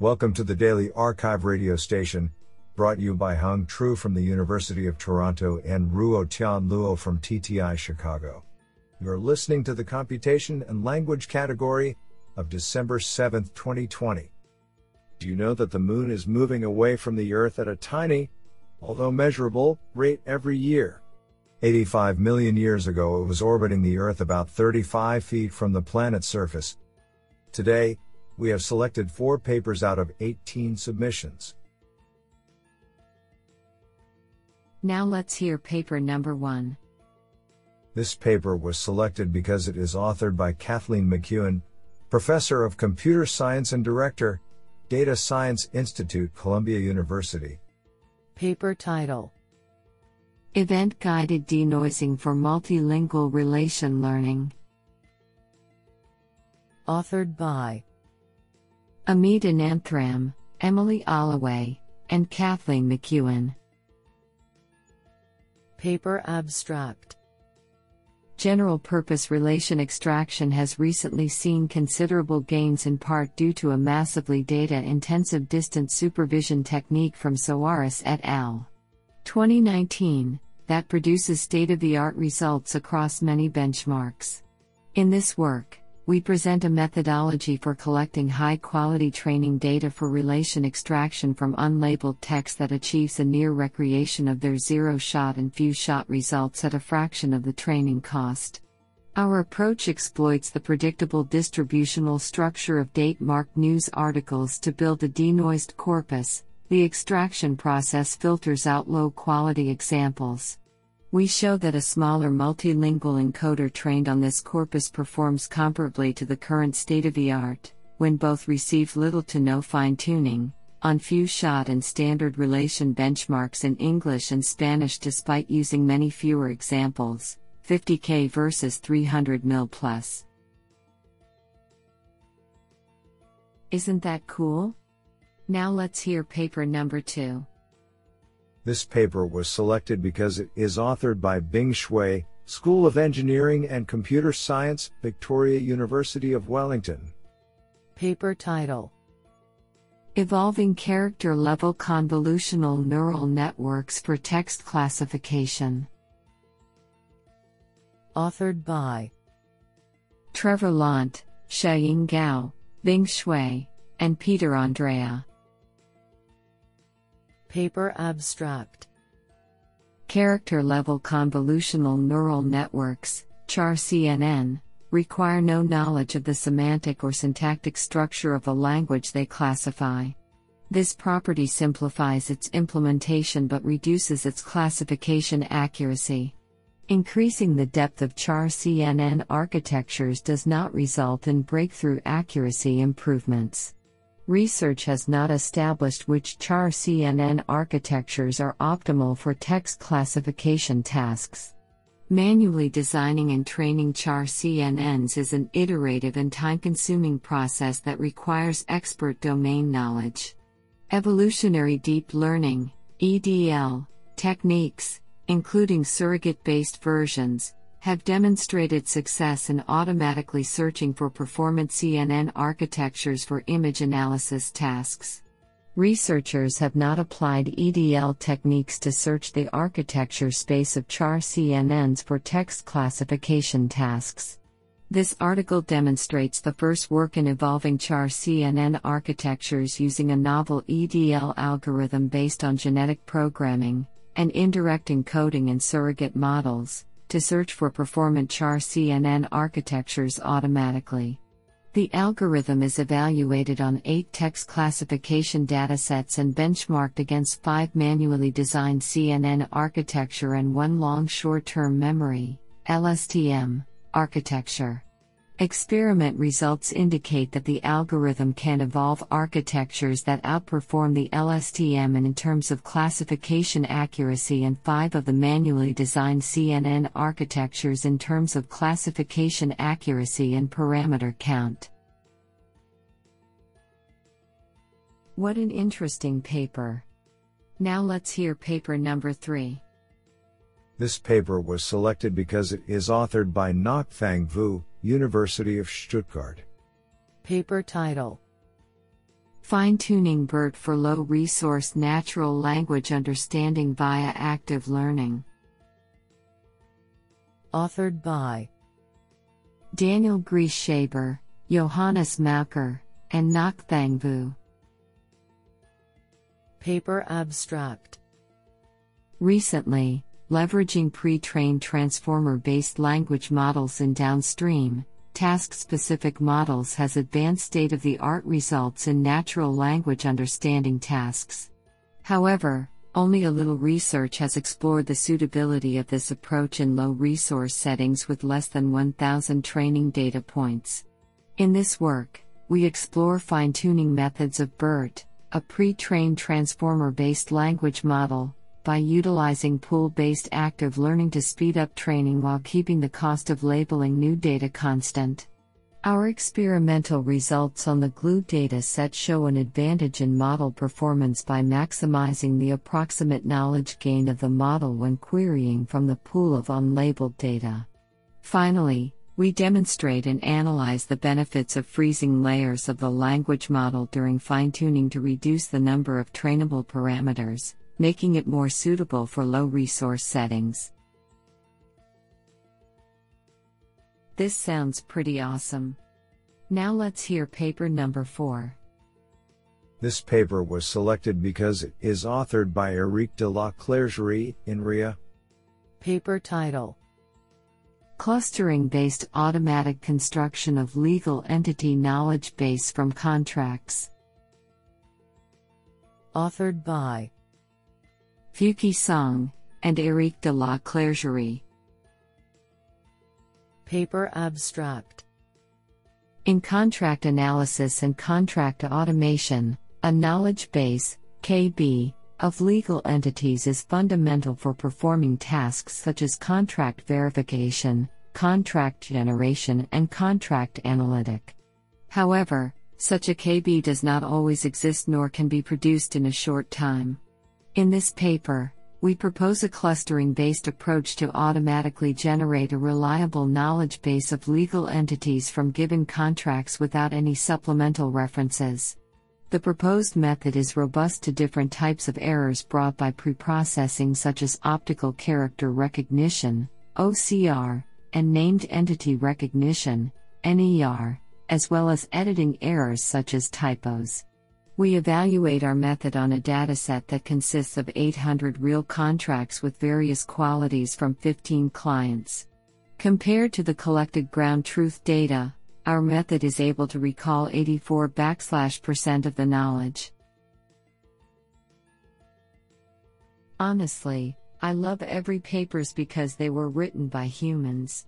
Welcome to the Daily arXiv radio station, brought you by Hung Tru from the University of Toronto and Ruo Tian Luo from TTI Chicago. You're listening to the Computation and Language category of December 7, 2020. Do you know that the moon is moving away from the Earth at a tiny, although measurable, rate every year? 85 million years ago, it was orbiting the Earth about 35 feet from the planet's surface. Today, we have selected four papers out of 18 submissions. Now let's hear paper number one. This paper was selected because it is authored by Kathleen McKeown, Professor of Computer Science and Director, Data Science Institute, Columbia University. Paper title Event Guided Denoising for Multilingual Relation Learning. Authored by Amit Ananthram, Emily Allaway, and Kathleen McKeown. Paper Abstract General purpose relation extraction has recently seen considerable gains in part due to a massively data intensive distant supervision technique from Soares et al. 2019 that produces state of the art results across many benchmarks. In this work, we present a methodology for collecting high quality training data for relation extraction from unlabeled text that achieves a near recreation of their zero shot and few shot results at a fraction of the training cost. Our approach exploits the predictable distributional structure of date marked news articles to build a denoised corpus. The extraction process filters out low quality examples. We show that a smaller multilingual encoder trained on this corpus performs comparably to the current state of the art, when both receive little to no fine tuning, on few shot and standard relation benchmarks in English and Spanish despite using many fewer examples, 50k versus 300 mil plus. Isn't that cool? Now let's hear paper number 2. This paper was selected because it is authored by Bing Xue, School of Engineering and Computer Science, Victoria University of Wellington. Paper title Evolving Character Level Convolutional Neural Networks for Text Classification. Authored by Trevor Londt, Xiaoying Gao, Bing Xue, and Peter Andreae. Paper Abstract Character level convolutional neural networks, CHAR CNN, require no knowledge of the semantic or syntactic structure of the language they classify. This property simplifies its implementation but reduces its classification accuracy. Increasing the depth of CHAR CNN architectures does not result in breakthrough accuracy improvements. Research has not established which char CNN architectures are optimal for text classification tasks. Manually designing and training char CNNs is an iterative and time consuming process that requires expert domain knowledge. Evolutionary deep learning EDL, techniques, including surrogate based versions, have demonstrated success in automatically searching for performance CNN architectures for image analysis tasks. Researchers have not applied EDL techniques to search the architecture space of char CNNs for text classification tasks. This article demonstrates the first work in evolving char CNN architectures using a novel EDL algorithm based on genetic programming and indirect encoding and surrogate models to search for performant char CNN architectures automatically. The algorithm is evaluated on eight text classification datasets and benchmarked against five manually designed CNN architecture and one long short term memory LSTM, architecture. Experiment results indicate that the algorithm can evolve architectures that outperform the LSTM in terms of classification accuracy and five of the manually designed CNN architectures in terms of classification accuracy and parameter count. What an interesting paper! Now let's hear paper number three. This paper was selected because it is authored by Ngoc Thang Vu, University of Stuttgart. Paper title Fine tuning BERT for low resource natural language understanding via active learning. Authored by Daniel Grießhaber, Johannes Maucher, and Ngoc Thang Vu. Paper Abstract Recently, leveraging pre trained transformer based language models in downstream, task specific models has advanced state of the art results in natural language understanding tasks. However, only a little research has explored the suitability of this approach in low resource settings with less than 1,000 training data points. In this work, we explore fine tuning methods of BERT, a pre trained transformer based language model, by utilizing pool based active learning to speed up training while keeping the cost of labeling new data constant. Our experimental results on the GLUE data set show an advantage in model performance by maximizing the approximate knowledge gain of the model when querying from the pool of unlabeled data. Finally, we demonstrate and analyze the benefits of freezing layers of the language model during fine tuning to reduce the number of trainable parameters making it more suitable for low resource settings. This sounds pretty awesome. Now let's hear paper number 4. This paper was selected because it is authored by Eric de la Clergerie, INRIA. Paper title Clustering based automatic construction of legal entity knowledge base from contracts. Authored by Fuqi Song, and Eric de la Clergerie. Paper Abstract In contract analysis and contract automation, a knowledge base, KB, of legal entities is fundamental for performing tasks such as contract verification, contract generation, and contract analytic. However, such a KB does not always exist nor can be produced in a short time. In this paper, we propose a clustering based approach to automatically generate a reliable knowledge base of legal entities from given contracts without any supplemental references. The proposed method is robust to different types of errors brought by preprocessing, such as optical character recognition, OCR, and named entity recognition, NER, as well as editing errors such as typos. We evaluate our method on a dataset that consists of 800 real contracts with various qualities from 15 clients. Compared to the collected ground truth data, our method is able to recall 84 backslash percent of the knowledge. Honestly, I love every papers because they were written by humans.